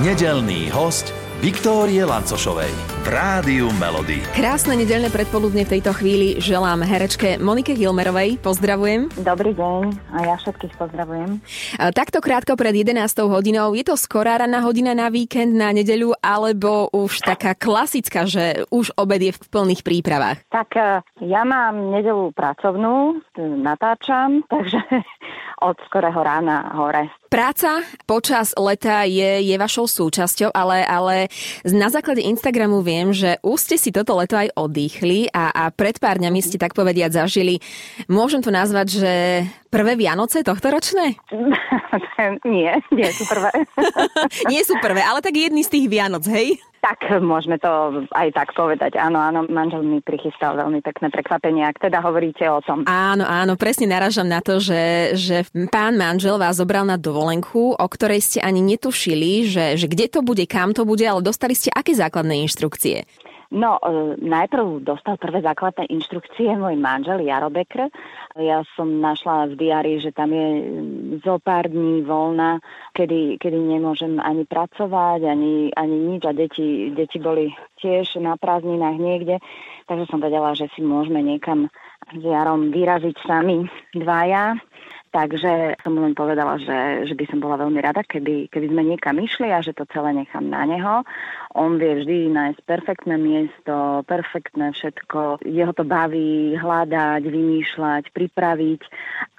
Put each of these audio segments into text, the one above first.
Nedelný host Viktórie Lancošovej v Rádiu Melody. Krásne nedelné predpoludne v tejto chvíli želám herečke Monike Hilmerovej. Pozdravujem. Dobrý deň a ja všetkých pozdravujem. Takto krátko pred 11 hodinou, je to skorá ranná hodina na víkend, na nedeľu, alebo už taká klasická, že už obed je v plných prípravách? Tak e, ja mám nedelu pracovnú, natáčam, takže od skorého rána hore. Práca počas leta je, je vašou súčasťou, ale, ale na základe Instagramu viem, že už ste si toto leto aj oddychli a, a pred pár dňami ste tak povediať zažili, môžem to nazvať, že prvé Vianoce tohto ročné? nie, nie sú prvé. nie sú prvé, ale tak jedný z tých Vianoc, hej? Tak môžeme to aj tak povedať. Áno, áno, manžel mi prichystal veľmi pekné prekvapenie, ak teda hovoríte o tom. Áno, áno, presne naražam na to, že, že pán manžel vás zobral na dovolenku, o ktorej ste ani netušili, že, že kde to bude, kam to bude, ale dostali ste aké základné inštrukcie? No, e, najprv dostal prvé základné inštrukcie môj manžel Jaro Bekr. Ja som našla v diári, že tam je zo pár dní voľna, kedy, kedy nemôžem ani pracovať, ani, ani nič a deti, deti boli tiež na prázdninách niekde, takže som vedela, že si môžeme niekam s Jarom vyraziť sami dvaja. Takže som len povedala, že, že by som bola veľmi rada, keby, keby sme niekam išli a že to celé nechám na neho. On vie vždy nájsť perfektné miesto, perfektné všetko. Jeho to baví hľadať, vymýšľať, pripraviť.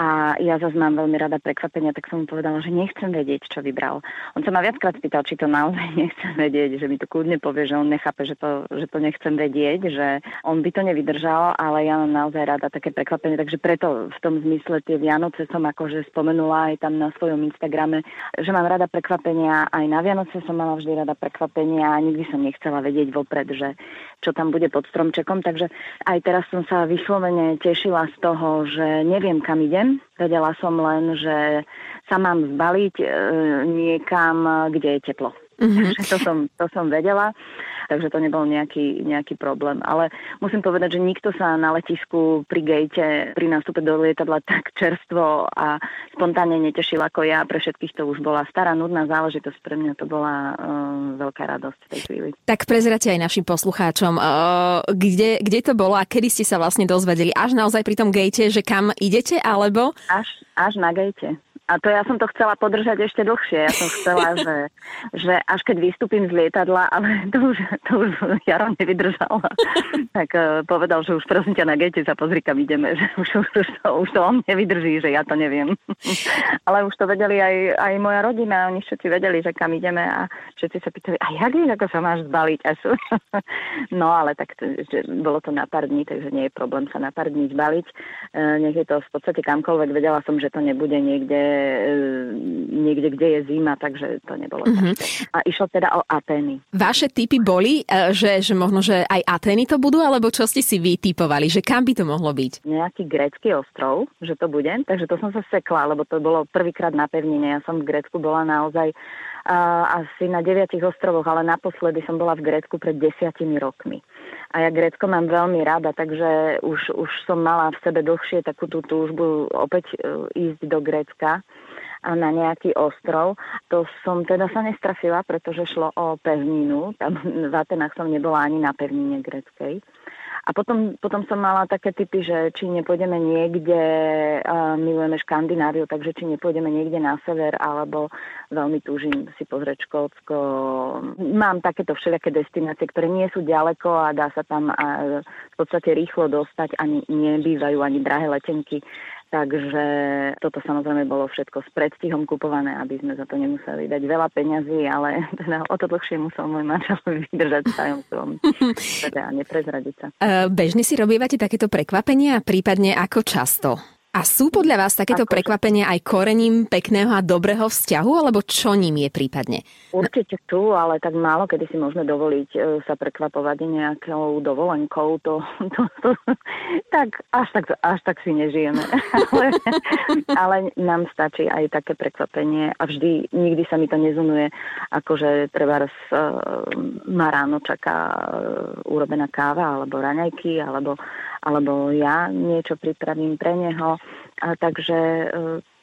A ja zase mám veľmi rada prekvapenia, tak som mu povedala, že nechcem vedieť, čo vybral. On sa ma viackrát spýtal, či to naozaj nechcem vedieť, že mi to kľudne povie, že on nechápe, že to, že to nechcem vedieť, že on by to nevydržal, ale ja mám naozaj rada také prekvapenie. Takže preto v tom zmysle tie Vianoce som akože spomenula aj tam na svojom Instagrame, že mám rada prekvapenia. Aj na Vianoce som mala vždy rada prekvapenia a nikdy som nechcela vedieť vopred, že čo tam bude pod stromčekom. Takže aj teraz som sa vyslovene tešila z toho, že neviem, kam idem. Vedela som len, že sa mám zbaliť e, niekam, kde je teplo. Mm-hmm. to, som, to som vedela takže to nebol nejaký, nejaký problém. Ale musím povedať, že nikto sa na letisku pri gate pri nástupe do lietadla tak čerstvo a spontánne netešil ako ja. Pre všetkých to už bola stará, nudná záležitosť. Pre mňa to bola uh, veľká radosť v tej chvíli. Tak prezrate aj našim poslucháčom, uh, kde, kde to bolo a kedy ste sa vlastne dozvedeli? Až naozaj pri tom gate, že kam idete, alebo? Až, až na gate. A to ja som to chcela podržať ešte dlhšie. Ja som chcela, že, že až keď vystúpim z lietadla, ale to už, to už Jaro nevydržal. tak uh, povedal, že už prosím ťa na gate sa pozri, kam ideme. Že už, už, už, to, už to on nevydrží, že ja to neviem. ale už to vedeli aj, aj moja rodina. Oni všetci vedeli, že kam ideme a všetci sa pýtali, a jak vieš, ako sa máš zbaliť? Až? no ale tak že bolo to na pár dní, takže nie je problém sa na pár dní zbaliť. Uh, nech je to v podstate kamkoľvek. Vedela som, že to nebude niekde niekde, kde je zima, takže to nebolo mm-hmm. A išlo teda o Atény. Vaše typy boli, e, že, že možno, že aj Atény to budú, alebo čo ste si vy typovali, že kam by to mohlo byť? Nejaký grécky ostrov, že to bude, takže to som sa sekla, lebo to bolo prvýkrát na pevnine. Ja som v Grécku bola naozaj asi na deviatich ostrovoch, ale naposledy som bola v Grécku pred desiatimi rokmi. A ja Grécko mám veľmi rada, takže už, už som mala v sebe dlhšie takú tú túžbu opäť uh, ísť do Grécka na nejaký ostrov. To som teda sa nestrafila, pretože šlo o pevninu. Tam v Atenách som nebola ani na pevnine greckej. A potom, potom som mala také typy, že či nepôjdeme niekde, uh, milujeme Škandináviu, takže či nepôjdeme niekde na sever, alebo veľmi túžim si pozrieť Škótsko. Mám takéto všelijaké destinácie, ktoré nie sú ďaleko a dá sa tam uh, v podstate rýchlo dostať, ani nebývajú ani drahé letenky. Takže toto samozrejme bolo všetko s predstihom kupované, aby sme za to nemuseli dať veľa peňazí, ale teda o to dlhšie musel môj manžel vydržať tajomstvom teda neprezradiť sa. Uh, bežne si robívate takéto prekvapenia, prípadne ako často? A sú podľa vás takéto Ako prekvapenia aj korením pekného a dobrého vzťahu, alebo čo ním je prípadne? Určite sú, ale tak málo kedy si môžeme dovoliť e, sa prekvapovať nejakou dovolenkou. To, to, to, tak, až, tak, až tak si nežijeme. ale, ale nám stačí aj také prekvapenie a vždy, nikdy sa mi to nezunuje, akože treba raz uh, ma ráno čaká uh, urobená káva alebo raňajky, alebo alebo ja niečo pripravím pre neho. A takže e,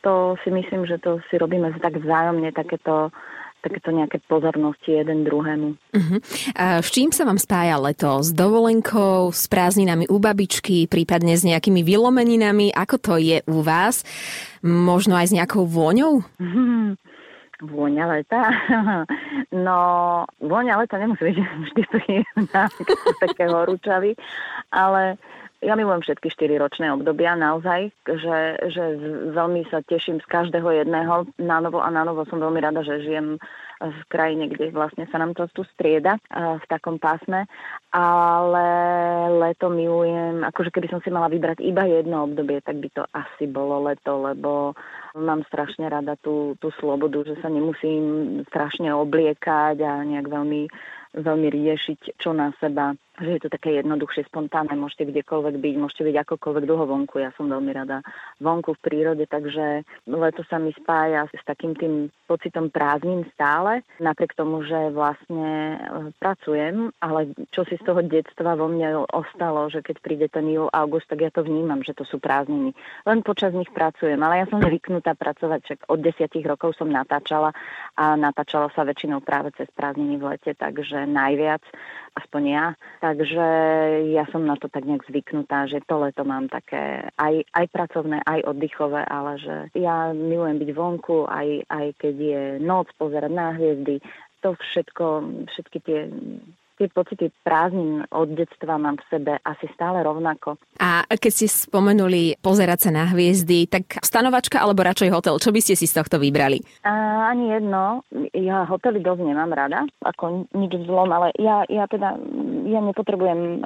to si myslím, že to si robíme tak vzájomne, takéto, takéto nejaké pozornosti jeden druhému. Uh-huh. A s čím sa vám spája leto? S dovolenkou, s prázdninami u babičky, prípadne s nejakými vylomeninami? Ako to je u vás? Možno aj s nejakou vôňou? Uh-huh. Vôňa leta? No, vôňa leta nemusí byť vždy také horúčavy, ale ja milujem všetky 4 ročné obdobia naozaj, že, že veľmi sa teším z každého jedného. Na novo a na novo som veľmi rada, že žijem v krajine, kde vlastne sa nám to tu strieda v takom pásme, ale leto milujem, akože keby som si mala vybrať iba jedno obdobie, tak by to asi bolo leto, lebo mám strašne rada tú, tú slobodu, že sa nemusím strašne obliekať a nejak veľmi veľmi riešiť, čo na seba že je to také jednoduchšie, spontánne, môžete kdekoľvek byť, môžete byť akokoľvek dlho vonku. Ja som veľmi rada vonku v prírode, takže leto sa mi spája s takým tým pocitom prázdnin stále, napriek tomu, že vlastne e, pracujem, ale čo si z toho detstva vo mne ostalo, že keď príde ten júl, august, tak ja to vnímam, že to sú prázdniny. Len počas nich pracujem, ale ja som zvyknutá pracovať, však od desiatich rokov som natáčala a natáčala sa väčšinou práve cez prázdniny v lete, takže najviac aspoň ja. Takže ja som na to tak nejak zvyknutá, že to leto mám také aj, aj pracovné, aj oddychové, ale že ja milujem byť vonku, aj, aj keď je noc, pozerať na hviezdy, to všetko, všetky tie tie pocity prázdnin od detstva mám v sebe asi stále rovnako. A keď ste spomenuli pozerať sa na hviezdy, tak stanovačka alebo radšej hotel, čo by ste si z tohto vybrali? A, ani jedno. Ja hotely dosť nemám rada, ako nič zlom, ale ja, ja teda ja nepotrebujem,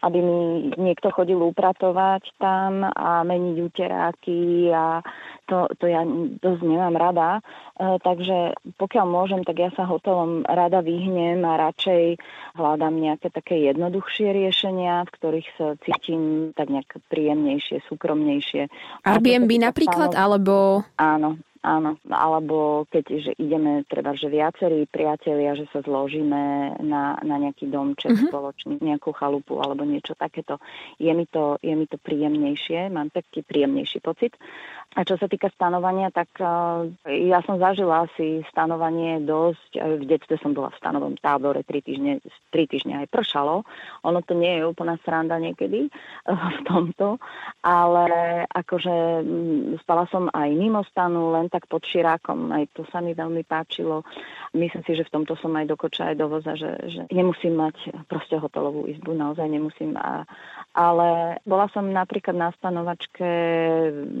aby mi niekto chodil upratovať tam a meniť uteráky a to, to ja dosť nemám rada. E, takže pokiaľ môžem, tak ja sa hotelom rada vyhnem a radšej hľadám nejaké také jednoduchšie riešenia, v ktorých sa cítim tak nejak príjemnejšie, súkromnejšie. Airbnb napríklad, alebo... Áno, Áno, alebo keď že ideme treba, že viacerí priatelia, že sa zložíme na, na nejaký domček uh-huh. spoločný, nejakú chalupu alebo niečo takéto, je mi to, je mi to príjemnejšie, mám taký príjemnejší pocit. A čo sa týka stanovania, tak uh, ja som zažila asi stanovanie dosť, v detstve som bola v stanovom tábore, tri týždne, tri týždne aj pršalo. Ono to nie je úplná sranda niekedy uh, v tomto, ale akože spala som aj mimo stanu, len tak pod širákom. Aj to sa mi veľmi páčilo. Myslím si, že v tomto som aj do koča, aj do voza, že, že nemusím mať proste hotelovú izbu, naozaj nemusím. A, ale bola som napríklad na stanovačke,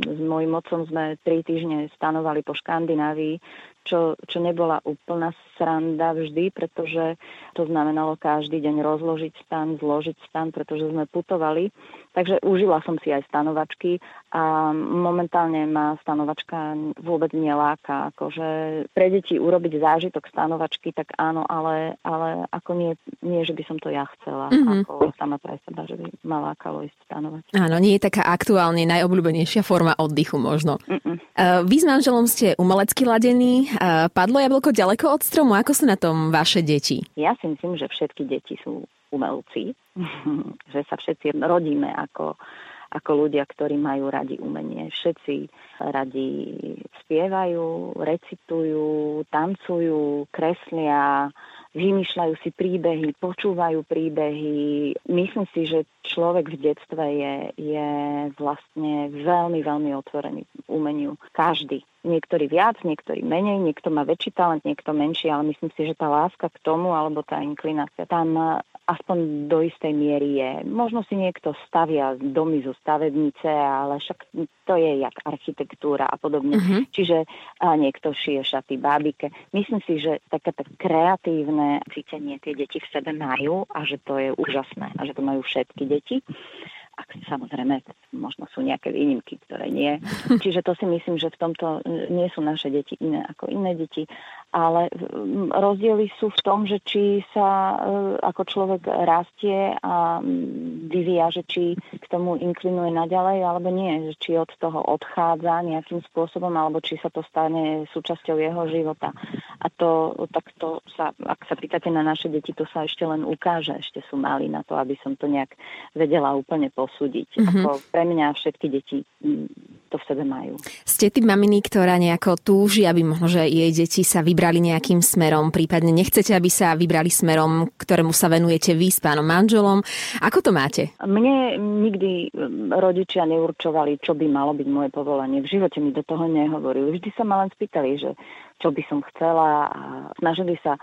s mojim otcom sme tri týždne stanovali po Škandinávii, čo, čo nebola úplná sranda vždy, pretože to znamenalo každý deň rozložiť stan, zložiť stan, pretože sme putovali. Takže užila som si aj stanovačky a momentálne ma stanovačka vôbec neláka. Akože pre deti urobiť zážitok stanovačky, tak áno, ale, ale ako nie, nie, že by som to ja chcela. Mm-hmm. Ako sama pre seba, že by ma lákalo ísť stanovať. Áno, nie je taká aktuálne najobľúbenejšia forma oddychu možno. Mm-mm. Vy s manželom ste umelecky ladení. Padlo jablko ďaleko od stromu? Ako sú na tom vaše deti? Ja si myslím, že všetky deti sú umelci, že sa všetci rodíme ako, ako ľudia, ktorí majú radi umenie. Všetci radi spievajú, recitujú, tancujú, kreslia, vymýšľajú si príbehy, počúvajú príbehy. Myslím si, že človek v detstve je, je vlastne veľmi, veľmi otvorený umeniu. Každý. Niektorí viac, niektorí menej, niekto má väčší talent, niekto menší, ale myslím si, že tá láska k tomu alebo tá inklinácia tam aspoň do istej miery je. Možno si niekto stavia domy zo stavebnice, ale však to je jak architektúra a podobne. Uh-huh. Čiže a niekto šije šaty bábike. Myslím si, že také tak kreatívne cítenie tie deti v sebe majú a že to je úžasné a že to majú všetky deti. Ak samozrejme, možno sú nejaké výnimky, ktoré nie. Čiže to si myslím, že v tomto nie sú naše deti iné ako iné deti ale rozdiely sú v tom, že či sa e, ako človek rastie a vyvíja, že či k tomu inklinuje naďalej alebo nie, že či od toho odchádza nejakým spôsobom alebo či sa to stane súčasťou jeho života. A to, tak to sa, ak sa pýtate na naše deti, to sa ešte len ukáže, ešte sú mali na to, aby som to nejak vedela úplne posúdiť. Mm-hmm. Ako pre mňa všetky deti to v sebe majú. Ste typ maminy, ktorá nejako túži, aby možno, že jej deti sa vybrali nejakým smerom, prípadne nechcete, aby sa vybrali smerom, ktorému sa venujete vy s pánom manželom. Ako to máte? Mne nikdy rodičia neurčovali, čo by malo byť moje povolanie. V živote mi do toho nehovorili. Vždy sa ma len spýtali, že čo by som chcela a snažili sa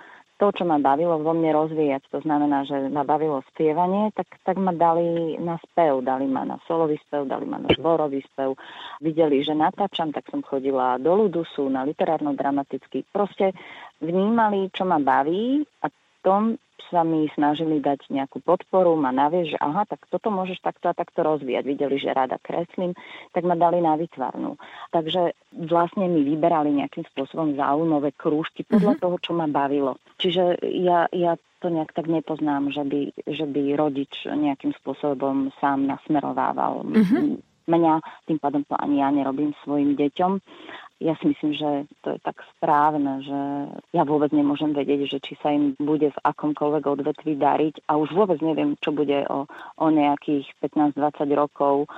to, čo ma bavilo vo mne rozvíjať, to znamená, že ma bavilo spievanie, tak, tak ma dali na spev, dali ma na solový spev, dali ma na zborový spev. Videli, že natáčam, tak som chodila do Ludusu, na literárno-dramatický. Proste vnímali, čo ma baví a tom sa mi snažili dať nejakú podporu, ma navie, že aha, tak toto môžeš takto a takto rozvíjať. Videli, že rada kreslím, tak ma dali na vytvarnú. Takže vlastne mi vyberali nejakým spôsobom zaujímavé krúžky podľa mm-hmm. toho, čo ma bavilo. Čiže ja, ja to nejak tak nepoznám, že by, že by rodič nejakým spôsobom sám nasmerovával. Mm-hmm mňa, tým pádom to ani ja nerobím svojim deťom ja si myslím, že to je tak správne, že ja vôbec nemôžem vedieť, že či sa im bude v akomkoľvek odvetvi dariť a už vôbec neviem, čo bude o, o nejakých 15-20 rokov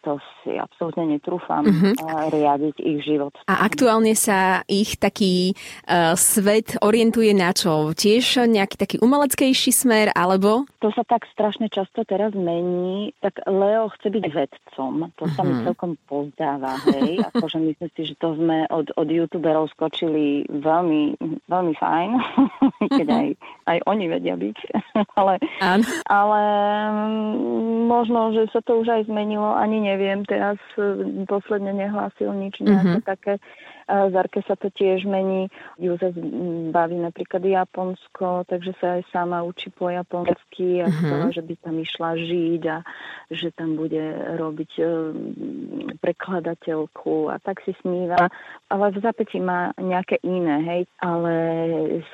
to si absolútne netrúfam uh-huh. riadiť ich život. A aktuálne sa ich taký uh, svet orientuje na čo? Tiež nejaký taký umeleckejší smer, alebo? To sa tak strašne často teraz mení. Tak Leo chce byť vedcom. To uh-huh. sa mi mhm. celkom pozdáva, hej. akože myslím si, že to sme od, od youtuberov skočili veľmi, veľmi fajn, keď aj, aj oni vedia byť. ale, ale mm, možno, že sa to už aj zmenilo. Ani neviem, teraz e, posledne nehlásil nič nejaké mm-hmm. také Zarke sa to tiež mení. Juze baví napríklad Japonsko, takže sa aj sama učí po japonsky a uh-huh. chcela, že by tam išla žiť a že tam bude robiť e, prekladateľku a tak si sníva. Ale v zapätí má nejaké iné, hej. Ale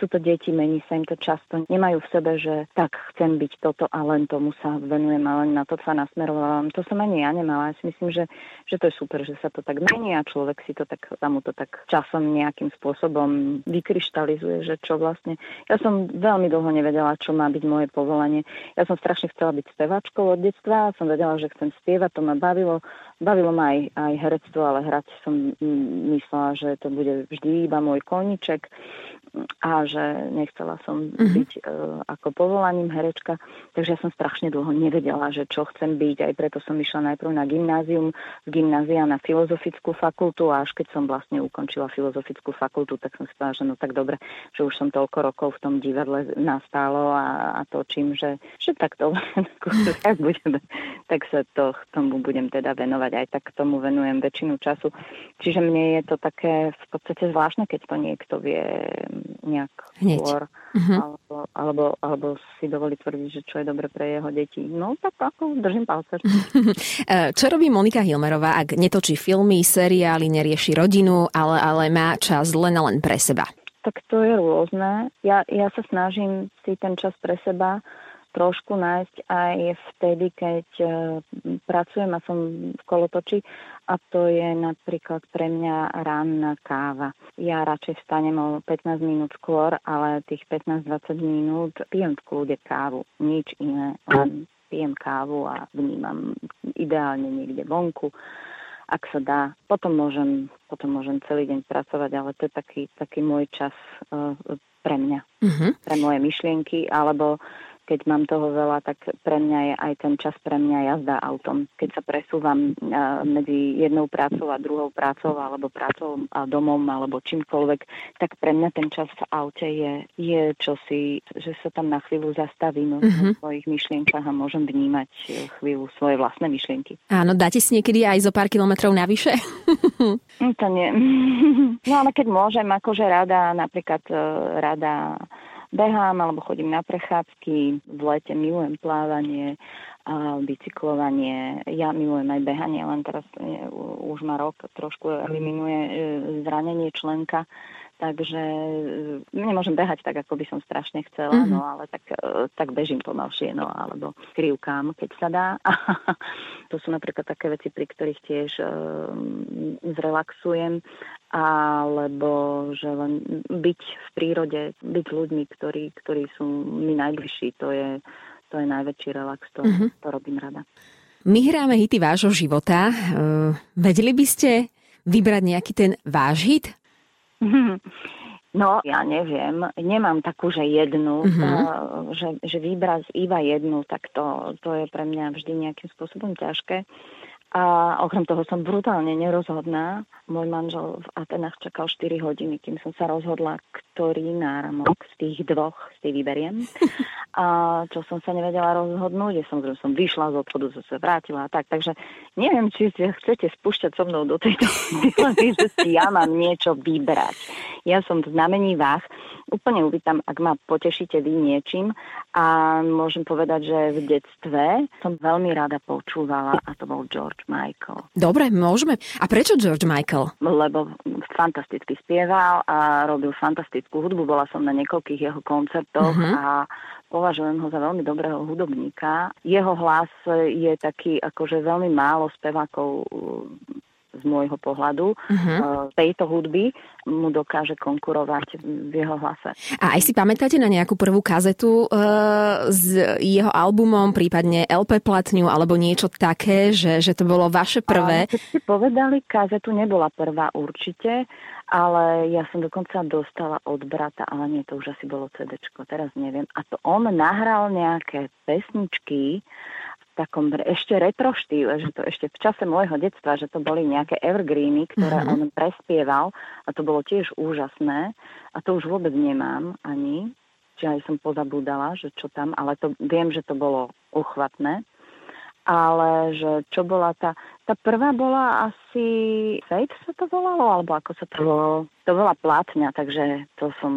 sú to deti, mení sa im to často. Nemajú v sebe, že tak chcem byť toto a len tomu sa venujem a len na to sa nasmerovávam. To som ani ja nemala. Ja si myslím, že, že to je super, že sa to tak mení a človek si to tak, tam mu to tak tak časom nejakým spôsobom vykryštalizuje, že čo vlastne... Ja som veľmi dlho nevedela, čo má byť moje povolanie. Ja som strašne chcela byť spevačkou od detstva, som vedela, že chcem spievať, to ma bavilo. Bavilo ma aj, aj herectvo, ale hrať som myslela, že to bude vždy iba môj koniček a že nechcela som mm-hmm. byť uh, ako povolaním herečka, takže ja som strašne dlho nevedela, že čo chcem byť, aj preto som išla najprv na gymnázium, z gymnázia na filozofickú fakultu a až keď som vlastne ukončila filozofickú fakultu, tak som si povedala, že no tak dobre, že už som toľko rokov v tom divadle nastálo a, a točím, že, že tak to tak, budem, tak sa to, tomu budem teda venovať, aj tak tomu venujem väčšinu času. Čiže mne je to také v podstate zvláštne, keď to niekto vie nejak Hneď. skôr, uh-huh. alebo, alebo, alebo si dovolí tvrdiť, že čo je dobre pre jeho deti. No tak ako držím palce. Eh, čo robí Monika Hilmerová, ak netočí filmy, seriály, nerieši rodinu, ale, ale má čas len a len pre seba? Tak to je rôzne. Ja, ja sa snažím si ten čas pre seba trošku nájsť aj vtedy, keď e, pracujem a som v kolotoči a to je napríklad pre mňa ranná káva. Ja radšej vstanem o 15 minút skôr, ale tých 15-20 minút pijem v kľude kávu, nič iné, len pijem kávu a vnímam ideálne niekde vonku ak sa dá. Potom môžem, potom môžem celý deň pracovať, ale to je taký, taký môj čas uh, pre mňa, uh-huh. pre moje myšlienky, alebo keď mám toho veľa, tak pre mňa je aj ten čas pre mňa jazda autom. Keď sa presúvam medzi jednou prácou a druhou prácou, alebo prácou a domom, alebo čímkoľvek, tak pre mňa ten čas v aute je, je čosi, že sa tam na chvíľu zastavím mm-hmm. v svojich myšlienkach a môžem vnímať chvíľu svoje vlastné myšlienky. Áno, dáte si niekedy aj zo pár kilometrov navyše? Hm, to nie. No ale keď môžem, akože rada, napríklad e, rada behám alebo chodím na prechádzky. V lete milujem plávanie, a bicyklovanie. Ja milujem aj behanie, len teraz je, už ma rok trošku eliminuje e, zranenie členka takže e, nemôžem behať tak, ako by som strašne chcela, mm-hmm. no ale tak, e, tak bežím pomalšie, no alebo krivkám, keď sa dá. to sú napríklad také veci, pri ktorých tiež um, zrelaxujem, alebo že len byť v prírode, byť ľuďmi, ktorí, ktorí sú mi najbližší, to je, to je najväčší relax, to, mm-hmm. to robím rada. My hráme hity vášho života. Uh, vedeli by ste vybrať nejaký ten váš hit? No, ja neviem, nemám takú, že jednu, uh-huh. uh, že, že vybrať iba jednu, tak to, to je pre mňa vždy nejakým spôsobom ťažké. A okrem toho som brutálne nerozhodná. Môj manžel v Atenách čakal 4 hodiny, kým som sa rozhodla, ktorý náramok z tých dvoch si vyberiem. A čo som sa nevedela rozhodnúť, ja som, som vyšla z obchodu, som sa vrátila a tak. Takže neviem, či si chcete spúšťať so mnou do tejto dilemy, že si ja mám niečo vybrať. Ja som v znamení váh. Úplne uvítam, ak ma potešíte vy niečím. A môžem povedať, že v detstve som veľmi rada počúvala a to bol George Michael. Dobre, môžeme. A prečo George Michael? Lebo fantasticky spieval a robil fantastickú hudbu. Bola som na niekoľkých jeho koncertoch uh-huh. a považujem ho za veľmi dobrého hudobníka. Jeho hlas je taký akože veľmi málo spevákov z môjho pohľadu uh-huh. tejto hudby mu dokáže konkurovať v jeho hlase. A aj si pamätáte na nejakú prvú kazetu uh, s jeho albumom, prípadne LP platňu alebo niečo také, že, že to bolo vaše prvé? Keď ste povedali, kazetu nebola prvá určite, ale ja som dokonca dostala od brata, ale nie, to už asi bolo CD, teraz neviem. A to on nahral nejaké pesničky takom ešte retro štýle, že to ešte v čase môjho detstva, že to boli nejaké evergreeny, ktoré mm-hmm. on prespieval a to bolo tiež úžasné a to už vôbec nemám ani, čiže aj som pozabúdala, že čo tam, ale to viem, že to bolo uchvatné ale že čo bola tá, tá prvá bola asi Fate sa to volalo, alebo ako sa to volalo? To bola platňa, takže to som,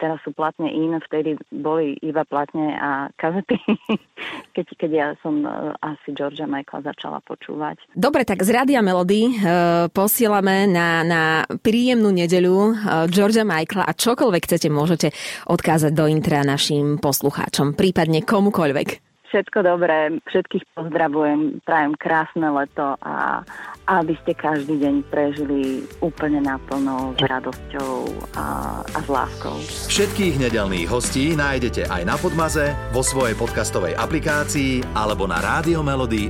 teraz sú platne iné, vtedy boli iba platne a kazety, keď, keď ja som uh, asi Georgia Michaela začala počúvať. Dobre, tak z Rádia Melody uh, posielame na, na príjemnú nedeľu uh, Georgia Michaela a čokoľvek chcete, môžete odkázať do intra našim poslucháčom, prípadne komukoľvek. Všetko dobré, všetkých pozdravujem, prajem krásne leto a aby ste každý deň prežili úplne naplno s radosťou a, a s láskou. Všetkých nedelných hostí nájdete aj na Podmaze, vo svojej podcastovej aplikácii alebo na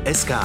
SK.